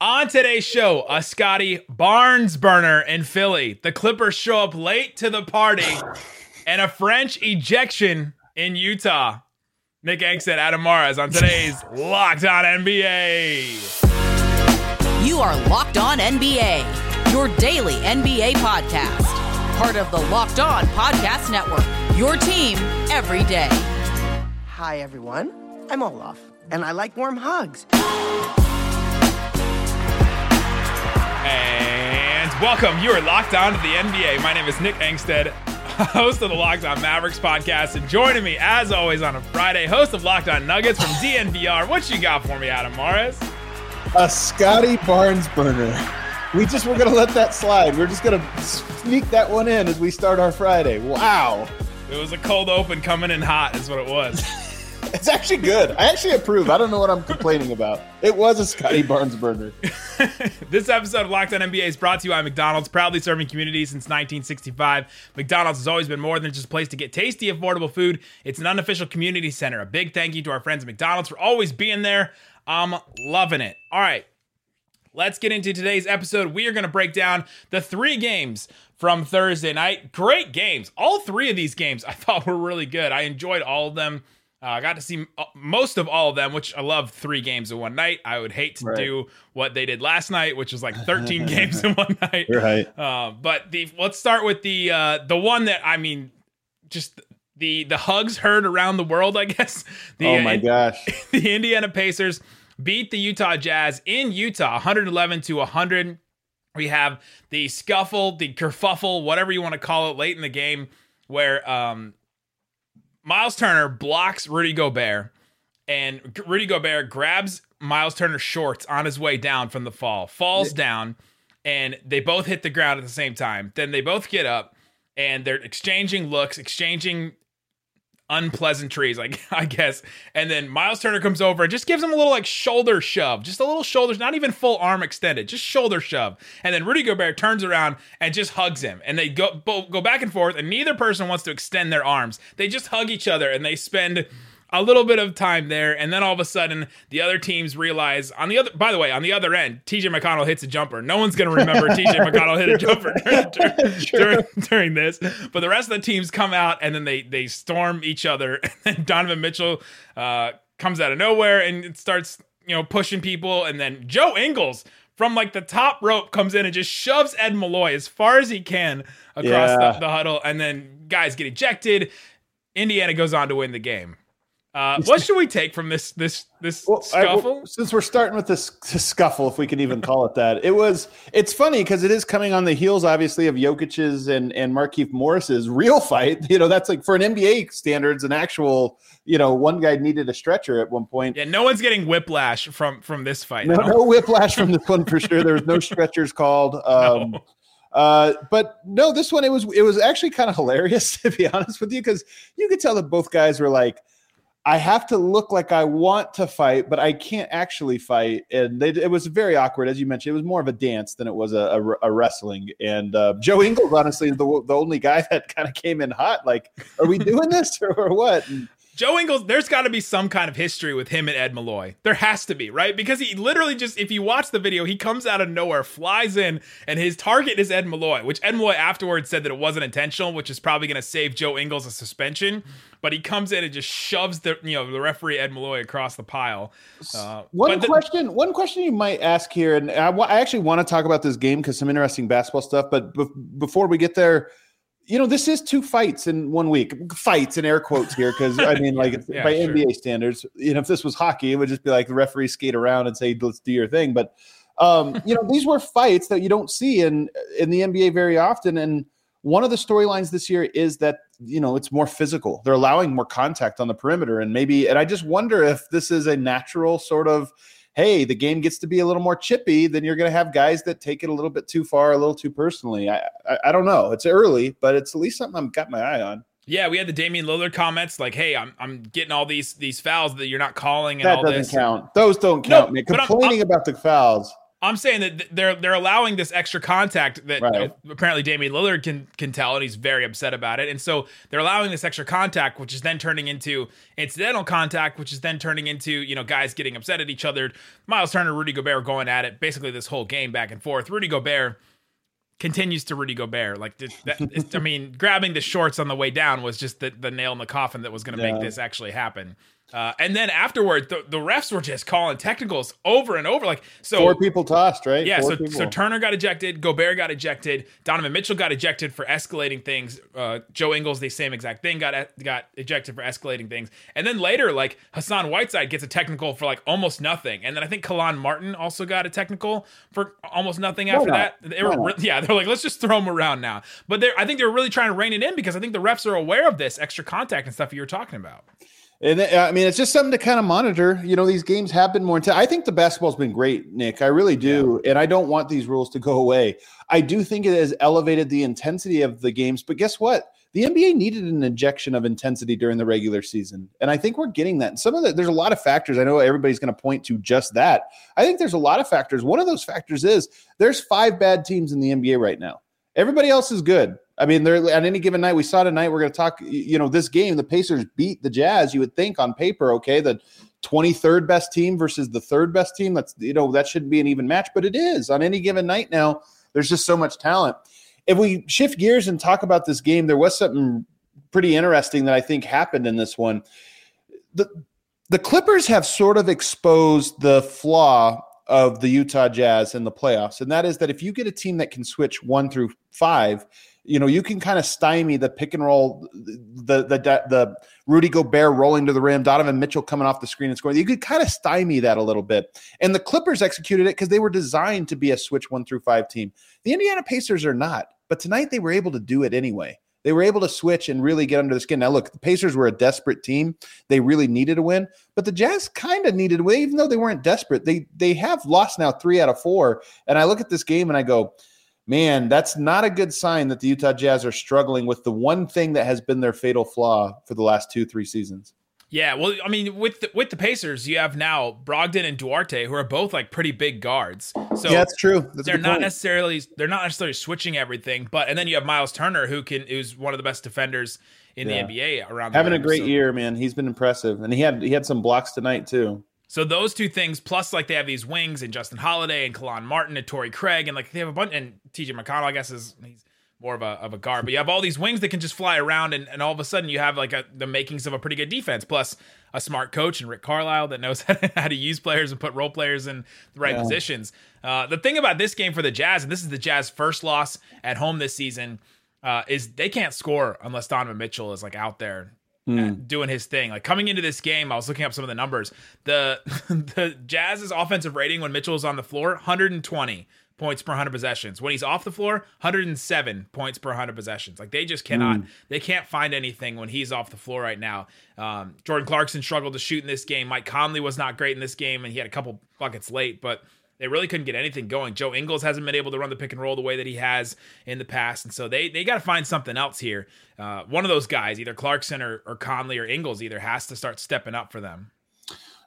On today's show, a Scottie Barnes burner in Philly. The Clippers show up late to the party, and a French ejection in Utah. Nick Angstadt, Adam Mares on today's Locked On NBA. You are Locked On NBA, your daily NBA podcast. Part of the Locked On Podcast Network, your team every day. Hi, everyone. I'm Olaf, and I like warm hugs. And welcome. You are locked on to the NBA. My name is Nick Angstadt, host of the Locked On Mavericks podcast. And joining me, as always, on a Friday, host of Locked On Nuggets from DNVR. What you got for me, Adam Mares? A Scottie Barnes burner. We just were going to let that slide. We're just going to sneak that one in as we start our Friday. Wow. It was a cold open coming in hot, is what it was. It's actually good. I actually approve. I don't know what I'm complaining about. It was a Scottie Barnes burger. this episode of Locked On NBA is brought to you by McDonald's, proudly serving communities since 1965. McDonald's has always been more than just a place to get tasty, affordable food. It's an unofficial community center. A big thank you to our friends at McDonald's for always being there. I'm loving it. All right, let's get into today's episode. We are going to break down the three games from Thursday night. Great games. All three of these games I thought were really good. I enjoyed all of them. Uh, I got to see uh, most of all of them, which I love three games in one night. I would hate to right. do what they did last night, which was like 13 games in one night. Right. Uh, but the let's start with the uh, the one that I mean, just the the hugs heard around the world. I guess. The, oh my gosh! The Indiana Pacers beat the Utah Jazz in Utah, 111 to 100. We have the scuffle, the kerfuffle, whatever you want to call it, late in the game, where um, Myles Turner blocks Rudy Gobert, and Rudy Gobert grabs Myles Turner's shorts on his way down from the fall, falls down, and they both hit the ground at the same time. Then they both get up and they're exchanging looks, exchanging unpleasantries, like I guess. And then Myles Turner comes over and just gives him a little like shoulder shove, just a little shoulders, not even full arm extended, just shoulder shove. And then Rudy Gobert turns around and just hugs him, and they go go back and forth, and neither person wants to extend their arms. They just hug each other, and they spend a little bit of time there, and then all of a sudden the other teams realize on the other. By the way, on the other end, TJ McConnell hits a jumper. No one's going to remember TJ McConnell hit a jumper during, during, during, this, but the rest of the teams come out and then they they storm each other. And Donovan Mitchell uh, comes out of nowhere and it starts you know pushing people, and then Joe Ingles from like the top rope comes in and just shoves Ed Malloy as far as he can across yeah. the, the huddle, and then guys get ejected. Indiana goes on to win the game. Uh, what should we take from this this this well, scuffle? I, well, since we're starting with this, this, scuffle, if we can even call it that, it was. It's funny because it is coming on the heels, obviously, of Jokic's and and Markieff Morris's real fight. You know, that's like for an NBA standards, an actual. You know, one guy needed a stretcher at one point. Yeah, no one's getting whiplash from from this fight. No, no whiplash from this one for sure. There was no stretchers called. Um, no. Uh, but no, this one it was it was actually kind of hilarious to be honest with you because you could tell that both guys were like I have to look like I want to fight, but I can't actually fight. And they, it was very awkward, as you mentioned. It was more of a dance than it was a, a, a wrestling. And uh, Joe Ingles, honestly, is the, the only guy that kind of came in hot. Like, are we doing this or, or what? And, Joe Ingles, there's got to be some kind of history with him and Ed Malloy. There has to be, right? Because he literally just, if you watch the video, he comes out of nowhere, flies in, and his target is Ed Malloy, which Ed Malloy afterwards said that it wasn't intentional, which is probably going to save Joe Ingles a suspension. But he comes in and just shoves the, you know, the referee Ed Malloy across the pile. Uh, one question, one question you might ask here, and I, w- I actually want to talk about this game because some interesting basketball stuff. But be- before we get there you know, this is two fights in one week. Fights in air quotes here, because I mean, like yeah, by sure. NBA standards, you know, if this was hockey, it would just be like the referee skate around and say, "Let's do your thing." But um, you know, these were fights that you don't see in in the NBA very often. And one of the storylines this year is that you know it's more physical. They're allowing more contact on the perimeter, and maybe. And I just wonder if this is a natural sort of hey, the game gets to be a little more chippy, then you're going to have guys that take it a little bit too far, a little too personally. I, I, I don't know. It's early, but it's at least something I've got my eye on. Yeah, we had the Damian Lillard comments like, "Hey, I'm I'm getting all these these fouls that you're not calling." And that all doesn't this. count. Those don't count. No, man. Complaining I'm, I'm, about the fouls. I'm saying that they're they're allowing this extra contact that Right. apparently Damian Lillard can can tell, and he's very upset about it. And so they're allowing this extra contact, which is then turning into incidental contact, which is then turning into you know guys getting upset at each other. Myles Turner, Rudy Gobert going at it basically this whole game back and forth. Rudy Gobert continues to Rudy Gobert. Like that, I mean, grabbing the shorts on the way down was just the, the nail in the coffin that was going to Yeah. make this actually happen. Uh, and then afterward, the, the refs were just calling technicals over and over. Like so, Four people tossed, right? yeah, Four so, people. so Turner got ejected, Gobert got ejected, Donovan Mitchell got ejected for escalating things. Uh, Joe Ingles, the same exact thing, got got ejected for escalating things. And then later, like Hassan Whiteside gets a technical for like almost nothing. And then I think Kelan Martin also got a technical for almost nothing after that. They were re- yeah, they're like let's just throw him around now. But they're I think they're really trying to rein it in because I think the refs are aware of this extra contact and stuff you were talking about. And uh, I mean, it's just something to kind of monitor. You know, these games have been more intense. I think the basketball's been great, Nick. I really do. And I don't want these rules to go away. I do think it has elevated the intensity of the games. But guess what? The NBA needed an injection of intensity during the regular season. And I think we're getting that. And some of the, there's a lot of factors. I know everybody's going to point to just that. I think there's a lot of factors. One of those factors is there's five bad teams in the NBA right now. Everybody else is good. I mean, they're on any given night. We saw tonight. We're going to talk. You know, this game, the Pacers beat the Jazz. You would think on paper, okay, the 23rd best team versus the third best team. That's you know that shouldn't be an even match, but it is on any given night. Now, there's just so much talent. If we shift gears and talk about this game, there was something pretty interesting that I think happened in this one. The the Clippers have sort of exposed the flaw of the Utah Jazz in the playoffs, and that is that if you get a team that can switch one through five, you know you can kind of stymie the pick and roll, the the the Rudy Gobert rolling to the rim, Donovan Mitchell coming off the screen and scoring. You could kind of stymie that a little bit, and the Clippers executed it because they were designed to be a switch one through five team. The Indiana Pacers are not, but tonight they were able to do it anyway. They were able to switch and really get under the skin. Now, look, the Pacers were a desperate team. They really needed a win, but the Jazz kind of needed a win, even though they weren't desperate. They they have lost now three out of four. And I look at this game and I go, man, that's not a good sign that the Utah Jazz are struggling with the one thing that has been their fatal flaw for the last two, three seasons. Yeah, well, I mean, with the, with the Pacers, you have now Brogdon and Duarte, who are both like pretty big guards. So yeah, that's true. That's they're not point. necessarily they're not necessarily switching everything, but and then you have Myles Turner, who can who's one of the best defenders in Yeah. the NBA around the having a great So- year, man. He's been impressive, and he had he had some blocks tonight too. So those two things, plus like they have these wings and Justin Holiday and Kelan Martin and Torrey Craig, and like they have a bunch and TJ McConnell, I guess is he's more of a of a guard, but you have all these wings that can just fly around, and, and all of a sudden you have like a, the makings of a pretty good defense, plus a smart coach and Rick Carlisle that knows how to use players and put role players in the right Yeah. positions. Uh, the thing about this game for the Jazz, and this is the Jazz first loss at home this season, uh, is they can't score unless Donovan Mitchell is like out there uh, doing his thing. Like coming into this game, I was looking up some of the numbers. The the Jazz's offensive rating when Mitchell is on the floor, 120 points per 100 possessions. When he's off the floor, 107 points per 100 possessions. Like they just cannot they can't find anything when he's off the floor right now. Um, Jordan Clarkson struggled to shoot in this game. Mike Conley was not great in this game and he had a couple buckets late, but they really couldn't get anything going. Joe Ingles hasn't been able to run the pick and roll the way that he has in the past, and so they they got to find something else here. Uh, one of those guys, either Clarkson or, or Conley or Ingles, either has to start stepping up for them.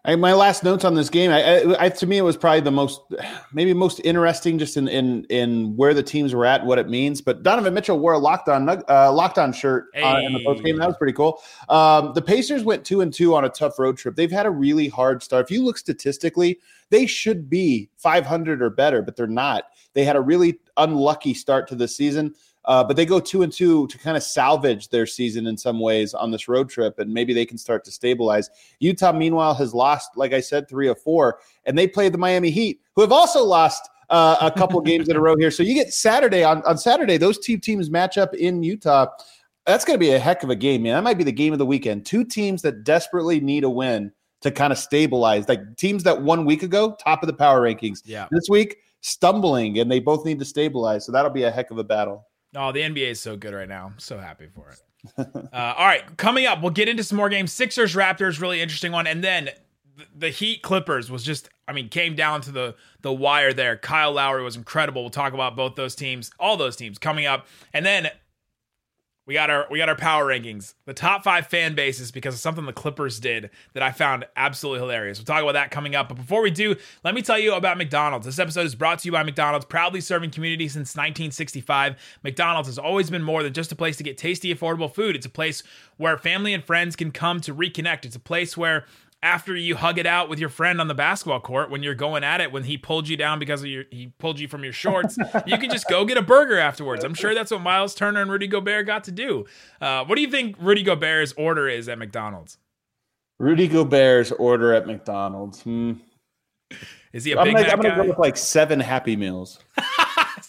I, my last notes on this game, I, I, I to me it was probably the most, maybe most interesting, just in in in where the teams were at, what it means. But Donovan Mitchell wore a locked on uh, locked on shirt uh, in the post game. That was pretty cool. Um, the Pacers went two and two on a tough road trip. They've had a really hard start. If you look statistically, they should be 500 or better, but they're not. They had a really unlucky start to the season. Uh, but they go two and two to kind of salvage their season in some ways on this road trip, and maybe they can start to stabilize. Utah, meanwhile, has lost, like I said, three of four, and they played the Miami Heat, who have also lost uh, a couple games in a row here. So you get Saturday on on Saturday; those two teams match up in Utah. That's going to be a heck of a game, man. That might be the game of the weekend. Two teams that desperately need a win to kind of stabilize, like teams that one week ago top of the power rankings. Yeah. This week stumbling, and they both need to stabilize. So that'll be a heck of a battle. Oh, the NBA is so good right now. I'm so happy for it. uh, all right, coming up, we'll get into some more games. Sixers, Raptors, really interesting one, and then the, the Heat, Clippers was just, I mean, came down to the the wire there. Kyle Lowry was incredible. We'll talk about both those teams, all those teams coming up, and then we got our we got our power rankings. The top five fan bases because of something the Clippers did that I found absolutely hilarious. We'll talk about that coming up. But before we do, let me tell you about McDonald's. This episode is brought to you by McDonald's, proudly serving community since 1965. McDonald's has always been more than just a place to get tasty, affordable food. It's a place where family and friends can come to reconnect. It's a place where after you hug it out with your friend on the basketball court when you're going at it when he pulled you down because of your he pulled you from your shorts you can just go get a burger afterwards i'm sure that's what myles turner and rudy gobert got to do uh, what do you think rudy gobert's order is at mcdonald's Rudy Gobert's order at McDonald's. Hmm. is he a I'm big gonna, I'm gonna guy? go with like seven Happy Meals.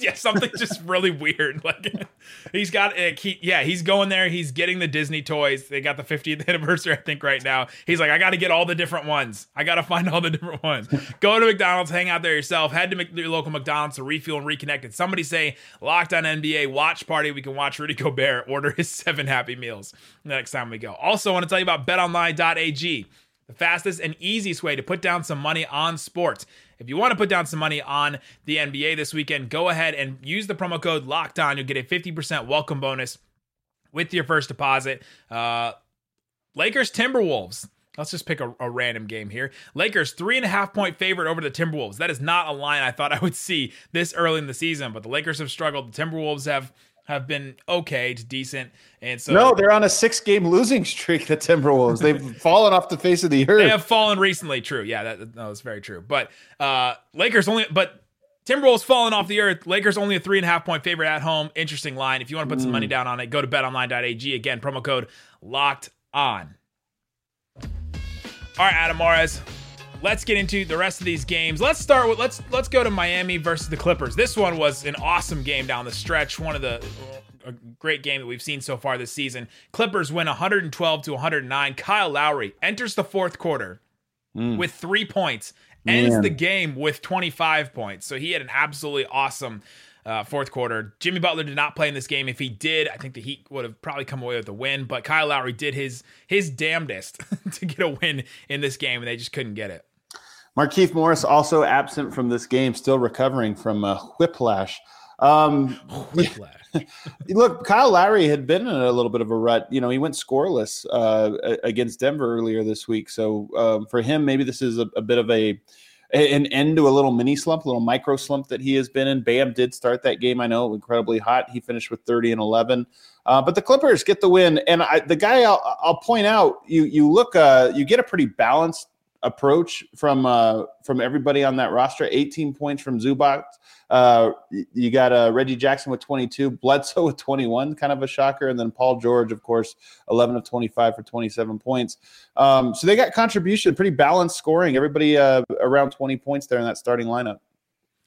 yeah, something just really weird. Like he's got, uh, he, yeah, he's going there. He's getting the Disney toys. They got the 50th anniversary, I think, right now. He's like, I got to get all the different ones. I got to find all the different ones. Go to McDonald's, hang out there yourself. Head to Mc- your local McDonald's to refuel and reconnect. And somebody say, locked on NBA watch party. We can watch Rudy Gobert order his seven Happy Meals next time we go. Also, I want to tell you about BetOnline.ag the fastest and easiest way to put down some money on sports. If you want to put down some money on the NBA this weekend, go ahead and use the promo code Locked On. You'll get a 50% welcome bonus with your first deposit. Uh, Lakers Timberwolves. Let's just pick a, a random game here. Lakers three and a half point favorite over the Timberwolves. That is not a line I thought I would see this early in the season, but the Lakers have struggled. The Timberwolves have have been okay to decent, and so No, they're on a six game losing streak, the Timberwolves. They've fallen off the face of the earth. They have fallen recently. True. Yeah, that, that was very true. But uh Lakers only but Timberwolves falling off the earth. Lakers only a three and a half point favorite at home. Interesting line. If you want to put some money down on it, go to betonline.ag. Again, promo code locked on. All right, Adam Mares. Let's get into the rest of these games. Let's start with let's let's go to Miami versus the Clippers. This one was an awesome game down the stretch. One of the a great game that we've seen so far this season. Clippers win 112 to 109. Kyle Lowry enters the fourth quarter with three points, ends Man. the game with 25 points. So he had an absolutely awesome uh, fourth quarter. Jimmy Butler did not play in this game. If he did, I think the Heat would have probably come away with a win. But Kyle Lowry did his his damnedest to get a win in this game, and they just couldn't get it. Markieff Morris also absent from this game, still recovering from uh, whiplash. Um, Whiplash. look, Kyle Lowry had been in a little bit of a rut. You know, he went scoreless uh, against Denver earlier this week. So um, for him, maybe this is a, a bit of a an end to a little mini slump, a little micro slump that he has been in. Bam did start that game. I know incredibly hot. He finished with 30 and 11. Uh, but the Clippers get the win, and I, the guy I'll, I'll point out, you you look, uh, you get a pretty balanced approach from uh, from everybody on that roster. 18 points from Zubac. Uh, you got uh, Reggie Jackson with 22, Bledsoe with 21, kind of a shocker, and then Paul George, of course, 11 of 25 for 27 points. Um, so they got contribution, pretty balanced scoring. Everybody uh, around 20 points there in that starting lineup.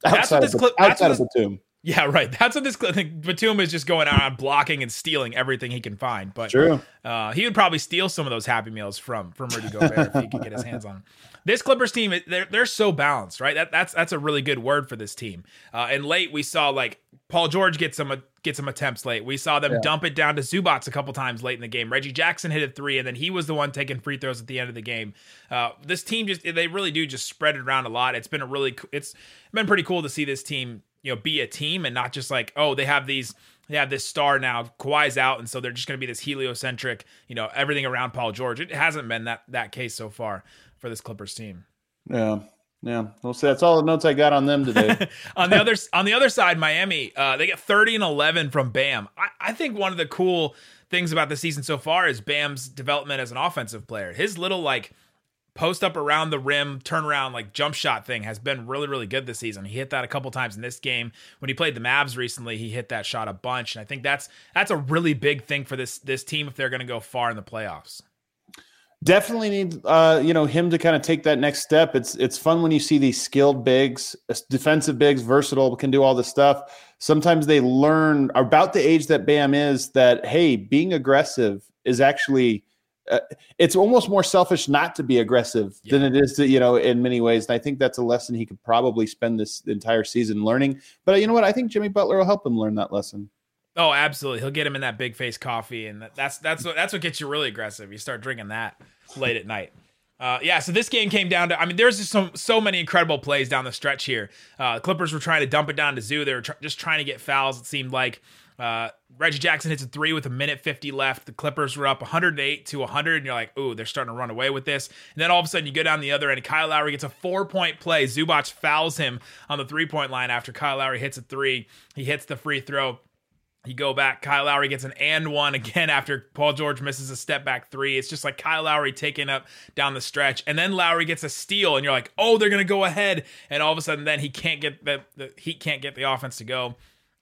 Outside, of, clip- that's outside of Batum. Yeah, right. That's what this. I think Batum is just going around blocking and stealing everything he can find. But True. Uh, he would probably steal some of those Happy Meals from from Rudy Gobert if he could get his hands on them. This Clippers team, they're they're so balanced, right? That that's that's a really good word for this team. Uh, and late we saw like Paul George get some get some attempts late. We saw them dump it down to Zubac a couple times late in the game. Reggie Jackson hit a three, and then he was the one taking free throws at the end of the game. Uh, this team just they really do just spread it around a lot. It's been a really it's been pretty cool to see this team you know be a team and not just like oh they have these they have this star now Kawhi's out and so they're just going to be this heliocentric you know everything around Paul George it hasn't been that that case so far for this Clippers team Yeah. Yeah. we'll so that's all the notes I got on them today. on the other on the other side Miami uh, they get 30 and 11 from Bam I, I think one of the cool things about the season so far is Bam's development as an offensive player his little like post up around the rim, turn around, like jump shot thing has been really, really good this season. He hit that a couple times in this game. When he played the Mavs recently, he hit that shot a bunch. And I think that's that's a really big thing for this this team if they're gonna go far in the playoffs. Definitely need uh, you know him to kind of take that next step. It's it's fun when you see these skilled bigs, defensive bigs, versatile, can do all this stuff. Sometimes they learn about the age that Bam is that hey, being aggressive is actually uh, it's almost more selfish not to be aggressive than it is to you know in many ways. And I think that's a lesson he could probably spend this entire season learning. But you know what? I think Jimmy Butler will help him learn that lesson. Oh, absolutely. He'll get him in that big face coffee, and that's that's what that's what gets you really aggressive. You start drinking that late at night. Uh, yeah, so this game came down to. I mean, there's just so so many incredible plays down the stretch here. Uh, Clippers were trying to dump it down to Zoo. They were tr- just trying to get fouls. It seemed like Uh, Reggie Jackson hits a three with a minute 50 left. The Clippers were up 108 to 100, and you're like, ooh, they're starting to run away with this. And then all of a sudden, you go down the other end. Kyle Lowry gets a four point play. Zubac fouls him on the three point line after Kyle Lowry hits a three. He hits the free throw. You go back. Kyle Lowry gets an and one again after Paul George misses a step back three. It's just like Kyle Lowry taking up down the stretch, and then Lowry gets a steal, and you're like, oh, they're gonna go ahead, and all of a sudden, then he can't get the, the Heat can't get the offense to go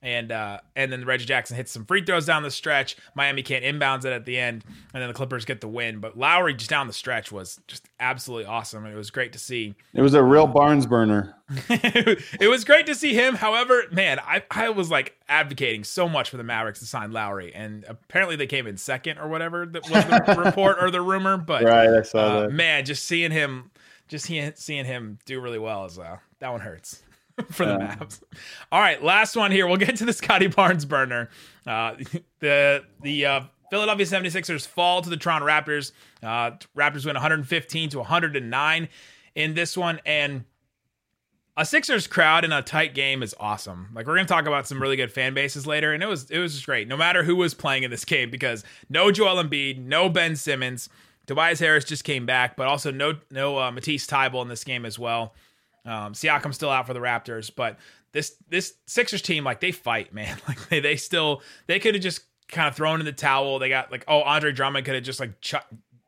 and uh, and then Reggie Jackson hits some free throws down the stretch. Miami can't inbounds it at the end, and then the Clippers get the win. But Lowry just down the stretch was just absolutely awesome. It was great to see. It was a real Barnes burner. it was great to see him. However, man, I, I was like advocating so much for the Mavericks to sign Lowry, and apparently they came in second or whatever that was the report or the rumor. But right, I saw uh, that. Man, just seeing him, just seeing, seeing him do really well is uh, that one hurts. for the yeah. Mavs. All right, last one here. We'll get to the Scottie Barnes burner. Uh, the the uh, Philadelphia 76ers fall to the Toronto Raptors. Uh, Raptors win 115 to 109 in this one, and a Sixers crowd in a tight game is awesome. Like we're gonna talk about some really good fan bases later, and it was it was just great. No matter who was playing in this game, because no Joel Embiid, no Ben Simmons, Tobias Harris just came back, but also no no uh, Matisse Thybulle in this game as well. Um, Siakam's still out for the Raptors, but this this Sixers team, like they fight, man. Like they, they still they could have just kind of thrown in the towel. They got like oh Andre Drummond could have just like ch-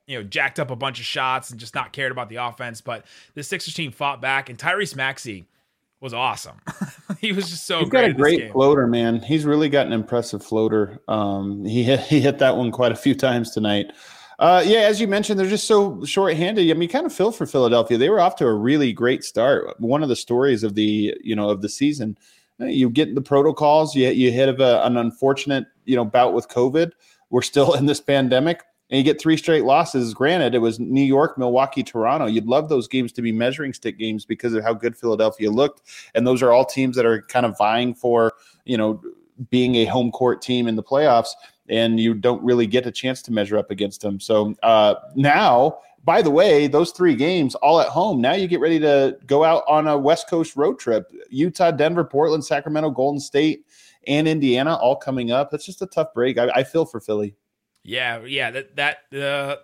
you know jacked up a bunch of shots and just not cared about the offense. But the Sixers team fought back, and Tyrese Maxey was awesome. he was just so He's great got a great floater, man. He's really got an impressive floater. Um, he hit, he hit that one quite a few times tonight. Uh, yeah, as you mentioned, they're just so short-handed. I mean, kind of feel for Philadelphia. They were off to a really great start. One of the stories of the you know of the season. Uh, you get the protocols. You you hit of a, an unfortunate you know bout with COVID. We're still in this pandemic, and you get three straight losses. Granted, it was New York, Milwaukee, Toronto. You'd love those games to be measuring stick games because of how good Philadelphia looked, and those are all teams that are kind of vying for you know being a home court team in the playoffs and you don't really get a chance to measure up against them. So uh, now, by the way, those three games all at home. Now you get ready to go out on a West Coast road trip: Utah, Denver, Portland, Sacramento, Golden State, and Indiana, all coming up. That's just a tough break. I, I feel for Philly. Yeah, yeah. That that uh,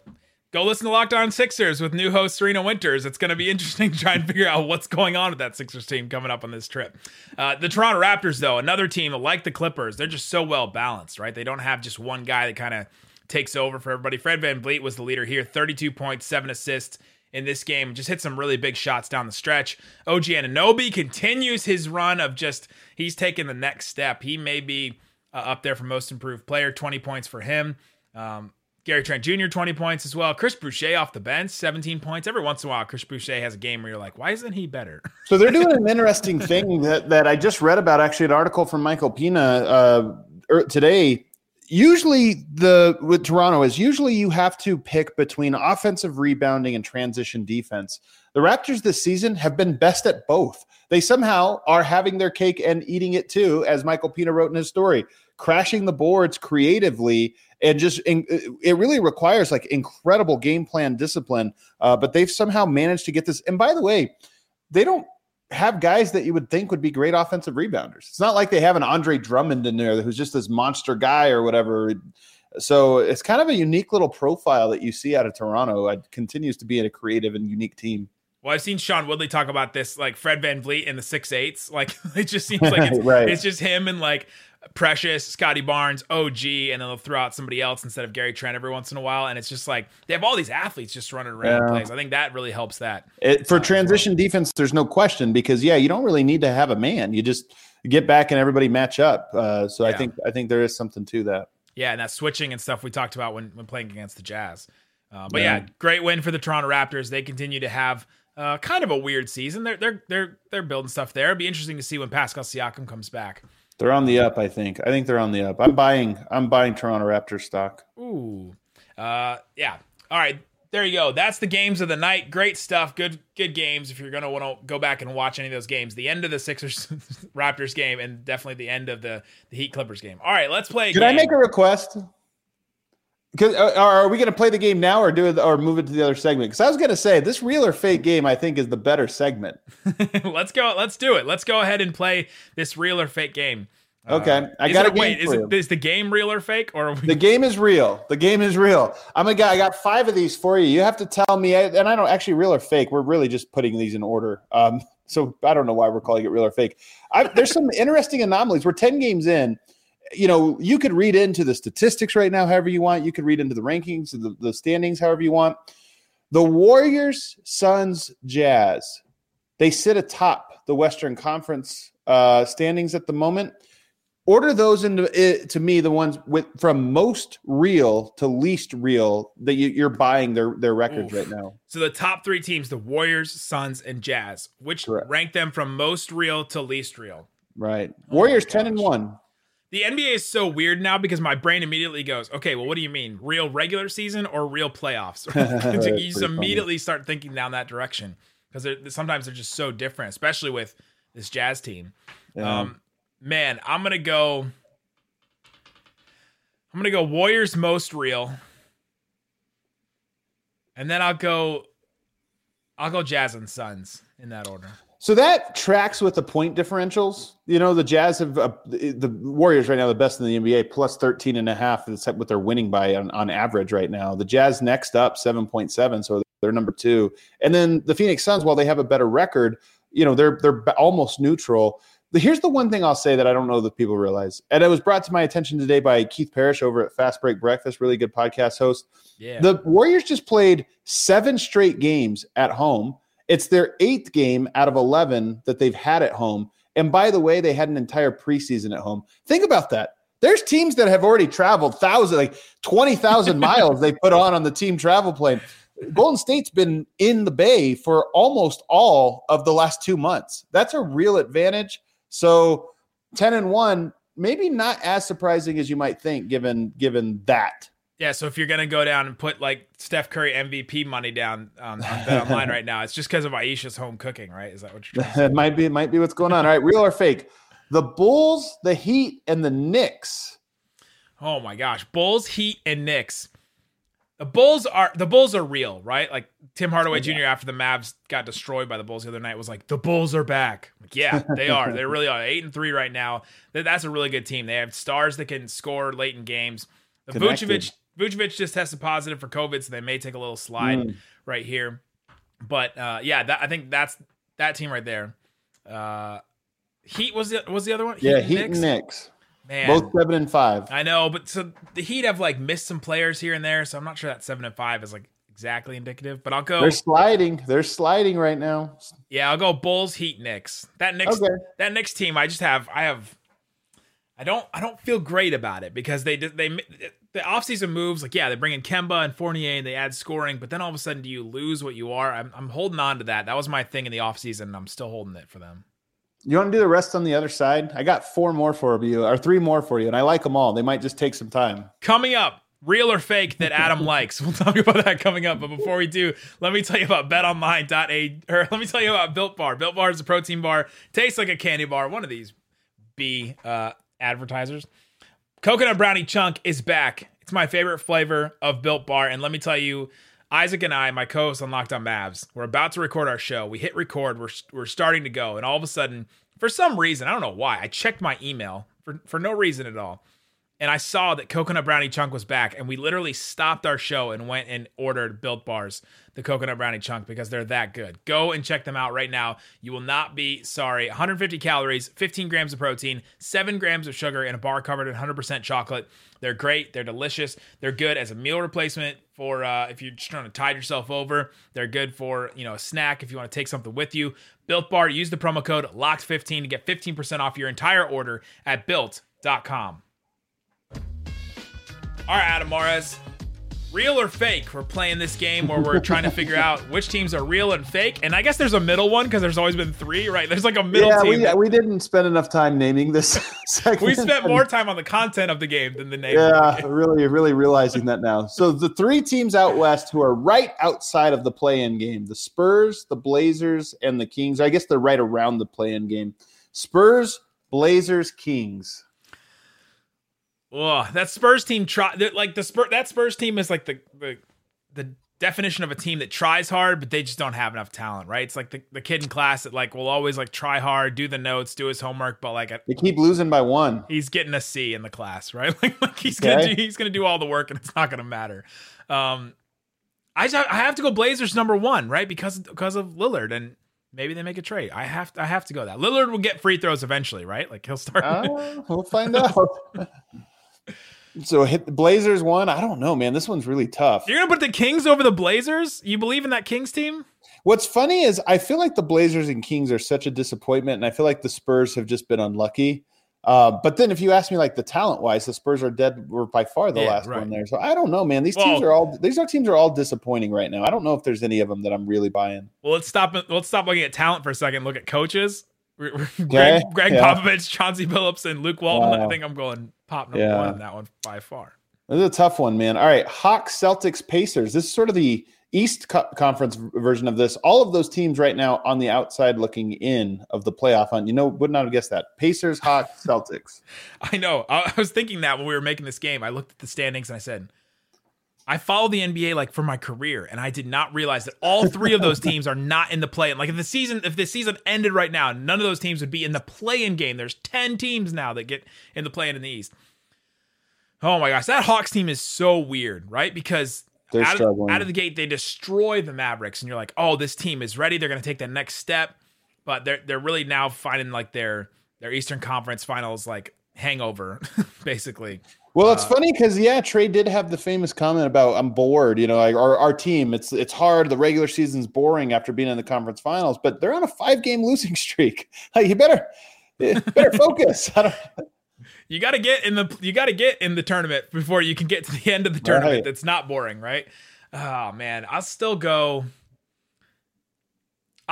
go listen to Locked On Sixers with new host Serena Winters. It's going to be interesting trying to try and figure out what's going on with that Sixers team coming up on this trip. Uh, the Toronto Raptors, though, another team like the Clippers, they're just so well balanced, right? They don't have just one guy that kind of takes over for everybody. Fred VanVleet was the leader here, 32 points, seven assists in this game. Just hit some really big shots down the stretch. OG Anunoby continues his run of just, he's taking the next step. He may be uh, up there for most improved player, 20 points for him. Um, Gary Trent Jr. 20 points as well. Chris Boucher off the bench, 17 points. Every once in a while, Chris Boucher has a game where you're like, why isn't he better? so they're doing an interesting thing that, that I just read about, actually, an article from Michael Pina uh, er, today. Usually, the with Toronto is usually you have to pick between offensive rebounding and transition defense. The Raptors this season have been best at both. They somehow are having their cake and eating it too, as Michael Pina wrote in his story, crashing the boards creatively and just it really requires like incredible game plan discipline. Uh, but they've somehow managed to get this. And by the way, they don't have guys that you would think would be great offensive rebounders. It's not like they have an Andre Drummond in there who's just this monster guy or whatever. So it's kind of a unique little profile that you see out of Toronto. It continues to be a creative and unique team. Well, I've seen Sean Woodley talk about this, like Fred VanVleet in the six eights. Like it just seems like it's, right. it's just him and like Precious, Scottie Barnes, OG, and then they'll throw out somebody else instead of Gary Trent every once in a while. And it's just like they have all these athletes just running around yeah. plays. I think that really helps that. It, for uh, transition well. defense, there's no question because yeah, you don't really need to have a man. You just get back and everybody match up. Uh, so yeah. I think I think there is something to that. Yeah, and that switching and stuff we talked about when when playing against the Jazz. Uh, but yeah. yeah. great win for the Toronto Raptors. They continue to have uh, kind of a weird season. They're they're they're they're building stuff there. It'd be interesting to see when Pascal Siakam comes back. They're on the up, I think. I think they're on the up. I'm buying I'm buying Toronto Raptors stock. Ooh. Uh yeah. All right. There you go. That's the games of the night. Great stuff. Good good games if you're going to want to go back and watch any of those games. The end of the Sixers Raptors game and definitely the end of the, the Heat Clippers game. All right, let's play Can. I make a request? Because uh, are we going to play the game now, or do it, or move it to the other segment? Because I was going to say this real or fake game, I think, is the better segment. let's go. Let's do it. Let's go ahead and play this real or fake game. Okay, I got it- game wait. Is, it, is the game real or fake? Or are we- The game is real. The game is real. I'm a guy. I got five of these for you. You have to tell me, and I don't actually real or fake. We're really just putting these in order. Um, so I don't know why we're calling it real or fake. I, there's some interesting anomalies. We're ten games in. You know, you could read into the statistics right now, however you want. You could read into the rankings, the, the standings, however you want. The Warriors, Suns, Jazz, they sit atop the Western Conference uh, standings at the moment order those into it, to me the ones with from most real to least real that you, you're buying their their records Oof. right now. so the top three teams: the Warriors, Suns, and Jazz. Which Correct. rank them from most real to least real? Right, Oh Warriors ten and one. The NBA is so weird now because my brain immediately goes, okay, well, what do you mean? Real regular season or real playoffs? You just funny. immediately start thinking down that direction because sometimes they're just so different, especially with this Jazz team. Yeah. Um, man, I'm gonna go. I'm gonna go Warriors most real, and then I'll go. I'll go Jazz and Suns in that order. So that tracks with the point differentials. You know, the Jazz have uh, the Warriors right now the best in the NBA, plus 13 and a half. That's what they're winning by on, on average right now. The Jazz next up 7.7, so they're number two. And then the Phoenix Suns, while they have a better record, you know, they're they're almost neutral. Here's the one thing I'll say that I don't know that people realize, and it was brought to my attention today by Keith Parrish over at Fast Break Breakfast, really good podcast host. Yeah. The Warriors just played seven straight games at home. It's their eighth game out of 11 that they've had at home. And by the way, they had an entire preseason at home. Think about that. There's teams that have already traveled thousand, like 20,000 miles they put on on the team travel plane. Golden State's been in the Bay for almost all of the last two months. That's a real advantage. So 10 and 1, maybe not as surprising as you might think, given given that. Yeah, so if you're gonna go down and put like Steph Curry MVP money down um, on Bet Online right now, it's just because of Ayesha's home cooking, right? Is that what you're? Trying to say? it might be, it might be what's going on. All right, real or fake? The Bulls, the Heat, and the Knicks. Oh my gosh, Bulls, Heat, and Knicks. The Bulls are the Bulls are real, right? Like Tim Hardaway Jr. after the Mavs got destroyed by the Bulls the other night was like, the Bulls are back. Like, yeah, they are. they really are. Eight and three right now. That's a really good team. They have stars that can score late in games. The Connected. Vucevic Vucevic just tested positive for COVID, so they may take a little slide Mm. right here. But uh, yeah, that, I think that's that team right there. Uh, Heat was the was the other one. Yeah, and Heat and Knicks. Man, Both seven and five. I know, but so the Heat have like missed some players here and there, so I'm not sure that seven and five is like exactly indicative. But I'll go. They're sliding. They're sliding right now. Yeah, I'll go Bulls, Heat, Knicks. That Knicks, Okay. that Knicks team, I just have, I have, I don't, I don't feel great about it because they, they, the offseason moves, like yeah, they bring in Kemba and Fournier and they add scoring, but then all of a sudden, do you lose what you are? I'm, I'm holding on to that. That was my thing in the offseason, and I'm still holding it for them. You want to do the rest on the other side? I got four more for you, or three more for you, and I like them all. They might just take some time. Coming up, real or fake that Adam likes. We'll talk about that coming up. But before we do, let me tell you about betonline.a or let me tell you about Built Bar. Built Bar is a protein bar, tastes like a candy bar. One of these B uh, advertisers. Coconut brownie chunk is back. It's my favorite flavor of Built Bar, and let me tell you. Isaac and I, my co-host on Locked On Mavs, we're about to record our show. We hit record. We're we're starting to go, and all of a sudden, for some reason, I don't know why, I checked my email for for no reason at all, and I saw that Coconut Brownie Chunk was back, and we literally stopped our show and went and ordered Built Bars, the Coconut Brownie Chunk, because they're that good. Go and check them out right now. You will not be sorry. 150 calories, 15 grams of protein, 7 grams of sugar, and a bar covered in 100% chocolate. They're great. They're delicious. They're good as a meal replacement for uh, if you're just trying to tide yourself over. They're good for you know a snack if you want to take something with you. Built Bar. Use the promo code LOCKED15 to get 15% off your entire order at built.com. All right, Adam Mares. Real or fake? We're playing this game where we're trying to figure out which teams are real and fake. And I guess there's a middle one because there's always been three, right? There's like a middle yeah, team. we, we didn't spend enough time naming this segment. we spent more time on the content of the game than the name. the Yeah, game. really, really realizing that now. So the three teams out west who are right outside of the play-in game: the Spurs, the Blazers, and the Kings. I guess they're right around the play-in game. Spurs, Blazers, Kings. Oh, that Spurs team try like the Spurs that Spurs team is like the the the definition of a team that tries hard, but they just don't have enough talent, right? It's like the, the kid in class that like will always like try hard, do the notes, do his homework, but like they keep losing by one. He's getting a C in the class, right? Like, like he's okay. gonna do he's gonna do all the work and it's not gonna matter. Um, I just, I have to go Blazers number one, right? Because because of Lillard and maybe they make a trade. I have to, I have to go that. Lillard will get free throws eventually, right? Like he'll start. Uh, we'll find out. So hit the Blazers one. I don't know, man. This one's really tough. You're gonna put the Kings over the Blazers? You believe in that Kings team? What's funny is I feel like the Blazers and Kings are such a disappointment, and I feel like the Spurs have just been unlucky. Uh, but then if you ask me like the talent wise, the Spurs are dead were by far the yeah, last right. one there. So I don't know, man. These well, teams are all these are teams are all disappointing right now. I don't know if there's any of them that I'm really buying. Well, let's stop let's stop looking at talent for a second. Look at coaches. Gregg, Gregg yeah. Popovich, Chauncey Billups, and Luke Walton. Wow. I think I'm going pop number yeah. one on that one by far. This is a tough one, man. All right, Hawks, Celtics, Pacers. This is sort of the East co- Conference version of this. All of those teams right now on the outside looking in of the playoff hunt. You know, would not have guessed that. Pacers, Hawks, Celtics. I know. I was thinking that when we were making this game. I looked at the standings and I said, I follow the NBA like for my career, and I did not realize that all three of those teams are not in the play. And like if the season, if the season ended right now, none of those teams would be in the play-in game. There's ten teams now that get in the play-in in the East. Oh my gosh, that Hawks team is so weird, right? Because out of, out of the gate, they destroy the Mavericks, and you're like, oh, this team is ready. They're going to take the next step, but they're they're really now finding like their their Eastern Conference Finals like hangover, basically. Well, it's uh, funny because yeah, Trae did have the famous comment about I'm bored. You know, like our, our team, it's it's hard. The regular season's boring after being in the conference finals, but they're on a five game losing streak. Like, you better better focus. I don't, you got to get in the you got to get in the tournament before you can get to the end of the tournament. Right. That's not boring, right? Oh man, I'll still go.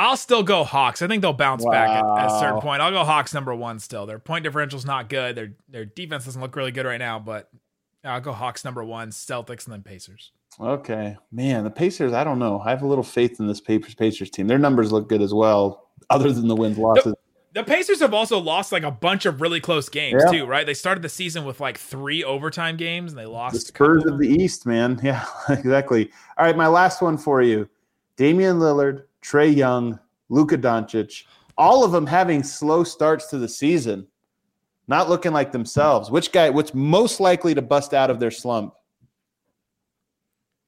I'll still go Hawks. I think they'll bounce wow. back at, at, a certain point. I'll go Hawks number one still. Their point differential's not good. Their their defense doesn't look really good right now, but I'll go Hawks number one, Celtics, and then Pacers. Okay, man, the Pacers. I don't know. I have a little faith in this Pacers Pacers team. Their numbers look good as well, other than the wins losses the Pacers have also lost like a bunch of really close games yeah. too, right? They started the season with like three overtime games and they lost. The Spurs of the East, man. Yeah, exactly. All right, my last one for you: Damian Lillard, Trae Young, Luka Doncic. All of them having slow starts to the season, not looking like themselves. Which guy? What's most likely to bust out of their slump?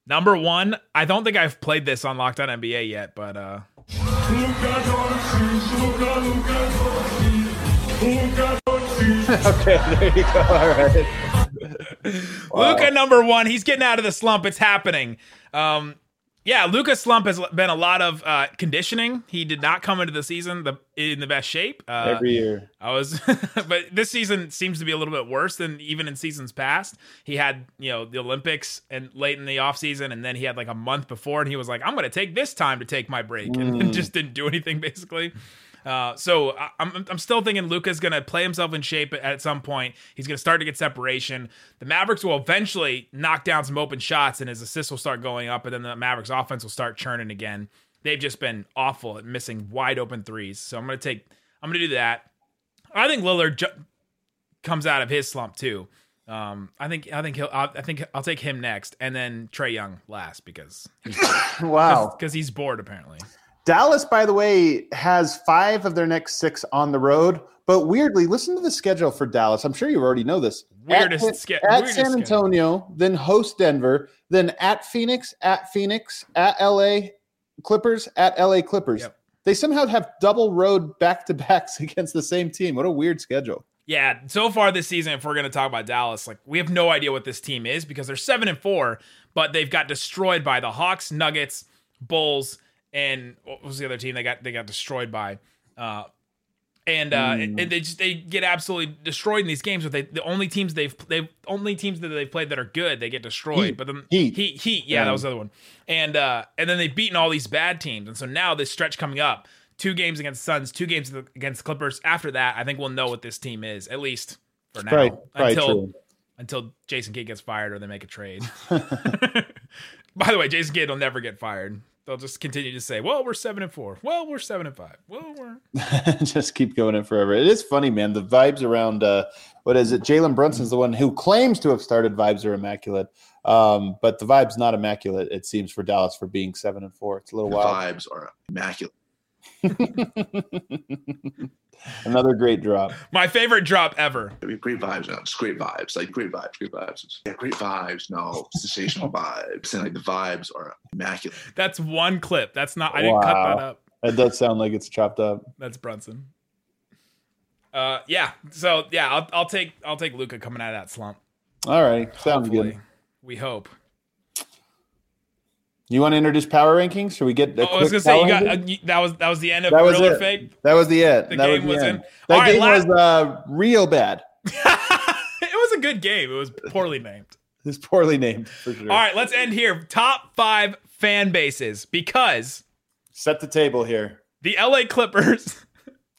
Number one, I don't think I've played this on Locked On NBA yet, but uh okay, there you go. All right. wow. Luka number one. He's getting out of the slump. It's happening. Um, yeah, Luka's slump has been a lot of uh, conditioning. He did not come into the season the, in the best shape. Uh, Every year. I was, but this season seems to be a little bit worse than even in seasons past. He had, you know, the Olympics and late in the offseason, and then he had like a month before, and he was like, I'm going to take this time to take my break, mm. and just didn't do anything basically. Uh, so I'm, I'm still thinking Luka's going to play himself in shape at some point. He's going to start to get separation. The Mavericks will eventually knock down some open shots, and his assists will start going up, and then the Mavericks offense will start churning again. They've just been awful at missing wide open threes. So I'm going to take, I'm going to do that. I think Lillard ju- comes out of his slump too. Um, I think I think he'll I think I'll take him next, and then Trae Young last because wow because he's bored apparently. Dallas, by the way, has five of their next six on the road. But weirdly, listen to the schedule for Dallas. I'm sure you already know this. Weirdest at, ske- at weirdest San Antonio, schedule. then host Denver, then at Phoenix, at Phoenix, at LA Clippers, at LA Clippers. Yep. They somehow have double road back to backs against the same team. What a weird schedule. Yeah, so far this season, if we're going to talk about Dallas, like we have no idea what this team is because they're seven and four, but they've got destroyed by the Hawks, Nuggets, Bulls, and what was the other team they got they got destroyed by uh, and uh, mm. and they just they get absolutely destroyed in these games. But they the only teams they've they only teams that they've played that are good they get destroyed. Heat. But then Heat Heat Heat yeah, that was the other one. And uh, and then they've beaten all these bad teams. And so now this stretch coming up, two games against Suns, two games against Clippers. After that, I think we'll know what this team is at least for now. Right, until true. until Jason Kidd gets fired or they make a trade. By the way, Jason Kidd will never get fired they'll just continue to say, "Well, we're seven and four. Well, we're seven and five. Well, we're just keep going in forever." It is funny, man. The vibes around uh, what is it? Jalen Brunson's the one who claims to have started. Vibes are immaculate. Um, but the vibe's not immaculate. It seems for Dallas for being seven and four. It's a little The wild. vibes are immaculate. Another great drop. My favorite drop ever. I mean, great vibes. No, just great vibes. Like great vibes, great vibes. Yeah, great vibes. No, sensational vibes. And like the vibes are immaculate. That's one clip. That's not. I didn't cut that up. It does sound like it's chopped up. That's Brunson. Uh, yeah. So yeah, I'll, I'll take I'll take Luka coming out of that slump. All right, sounds Hopefully, good. we hope. You want to introduce power rankings? Should we get? A Oh, I was gonna say you got uh, you- that was that was the end of That was real it. fake. That was the end. The that game was, was in. That All right, game last- was uh, real bad. it was a good game. It was poorly named. It's poorly named for sure. All right, let's end here. Top five fan bases because Set the table here. the LA Clippers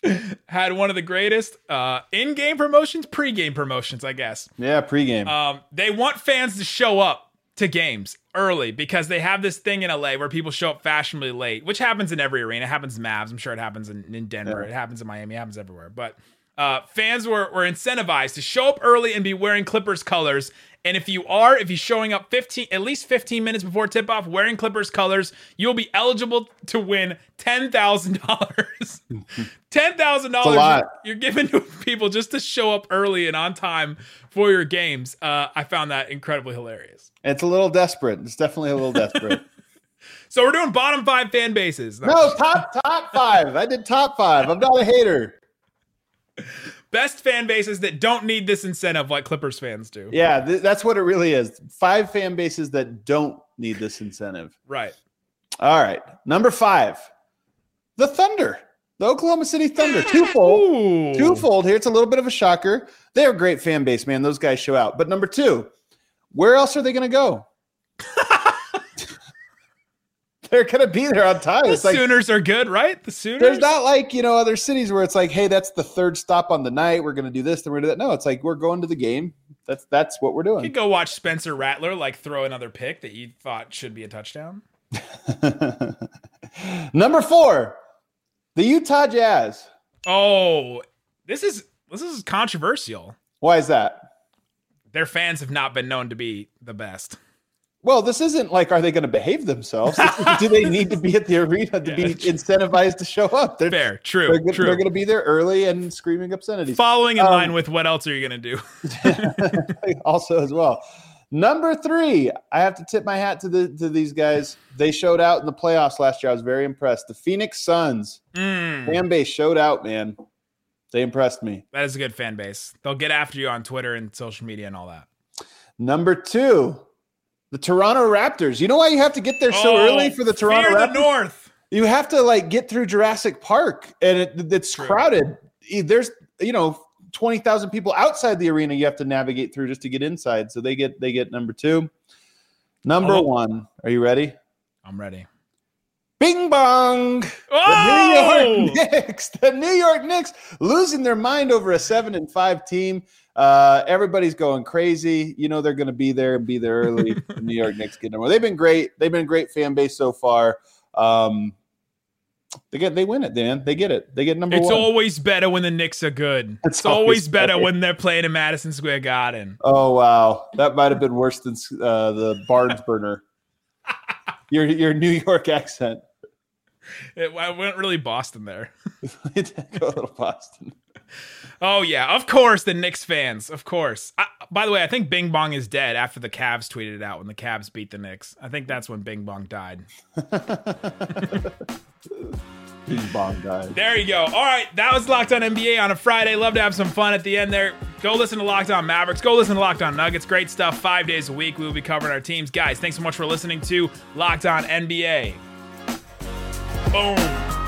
had one of the greatest uh, in-game promotions, pre-game promotions, I guess. Yeah, pregame. Um, they want fans to show up to games early because they have this thing in LA where people show up fashionably late, which happens in every arena. It happens in Mavs. I'm sure it happens in, in Denver. Yeah. It happens in Miami. It happens everywhere. But uh, fans were, were incentivized to show up early and be wearing Clippers colors. And if you are, if you're showing up 15, at least 15 minutes before tip off wearing Clippers colors, you'll be eligible to win $10,000. $10,000 lot. you're giving to people just to show up early and on time for your games. Uh, I found that incredibly hilarious. it's a little desperate. It's definitely a little desperate. So we're doing bottom five fan bases. no, top top five. I did top five. I'm not a hater. Best fan bases that don't need this incentive like Clippers fans do. Yeah, th- that's what it really is. Five fan bases that don't need this incentive. Right. All right, number five, the Thunder, the Oklahoma City Thunder, twofold. Ooh. Twofold here. It's a little bit of a shocker. They're a great fan base, man. Those guys show out. But number two, where else are they going to go? They're to be there on time. The It's like Sooners are good, right? The Sooners. there's not like you know other cities where it's like, hey, that's the third stop on the night. We're going to do this, then we're going to do that. No, it's like we're going to the game. That's that's what we're doing. You go watch Spencer Rattler like throw another pick that you thought should be a touchdown. number four, the Utah Jazz. Oh, this is this is controversial. Why is that? Their fans have not been known to be the best. Well, this isn't like, are they going to behave themselves? Do they need to be at the arena to be Yeah. incentivized to show up? They're, Fair, true, they're, true. they're going to be there early and screaming obscenities. Following in Um, line with what else are you gonna do? also, as well. Number three, I have to tip my hat to the to these guys. They showed out in the playoffs last year. I was very impressed. The Phoenix Suns Mm, fan base showed out, man. They impressed me. that is a good fan base. They'll get after you on Twitter and social media and all that. Number two, the Toronto Raptors. You know why you have to get there so Oh, early for the Toronto Raptors? the North. you have to like get through Jurassic Park, and it, it's True. crowded. There's you know twenty thousand people outside the arena. You have to navigate through just to get inside. So they get they get number two. Number Oh. one. Are you ready? I'm ready. Bing bong. Oh! The Oh, New York oh! Knicks. The New York Knicks losing their mind over a seven and five team. Uh, everybody's going crazy. You know they're going to be there and be there early. the New York Knicks get number. They've been great. They've been a great fan base so far. Um, they get they win it, Dan. They get it. They get number one. it's one. always better when the Knicks are good. It's, It's always always better better. when they're playing in Madison Square Garden. oh wow, that might have been worse than uh, the Barnes burner. your your New York accent. It, I went really Boston there. Go a little Boston. Oh yeah, of course the Knicks fans, of course. I, by the way, I think Bing Bong is dead after the Cavs tweeted it out when the Cavs beat the Knicks. I think that's when Bing Bong died. Bing bong guy. There you go. All right, that was Locked On NBA on a Friday. Love to have some fun at the end there. Go listen to Locked On Mavericks. Go listen to Locked On Nuggets. Great stuff. Five days a week. We will be covering our teams. Guys, thanks so much for listening to Locked On NBA. Boom.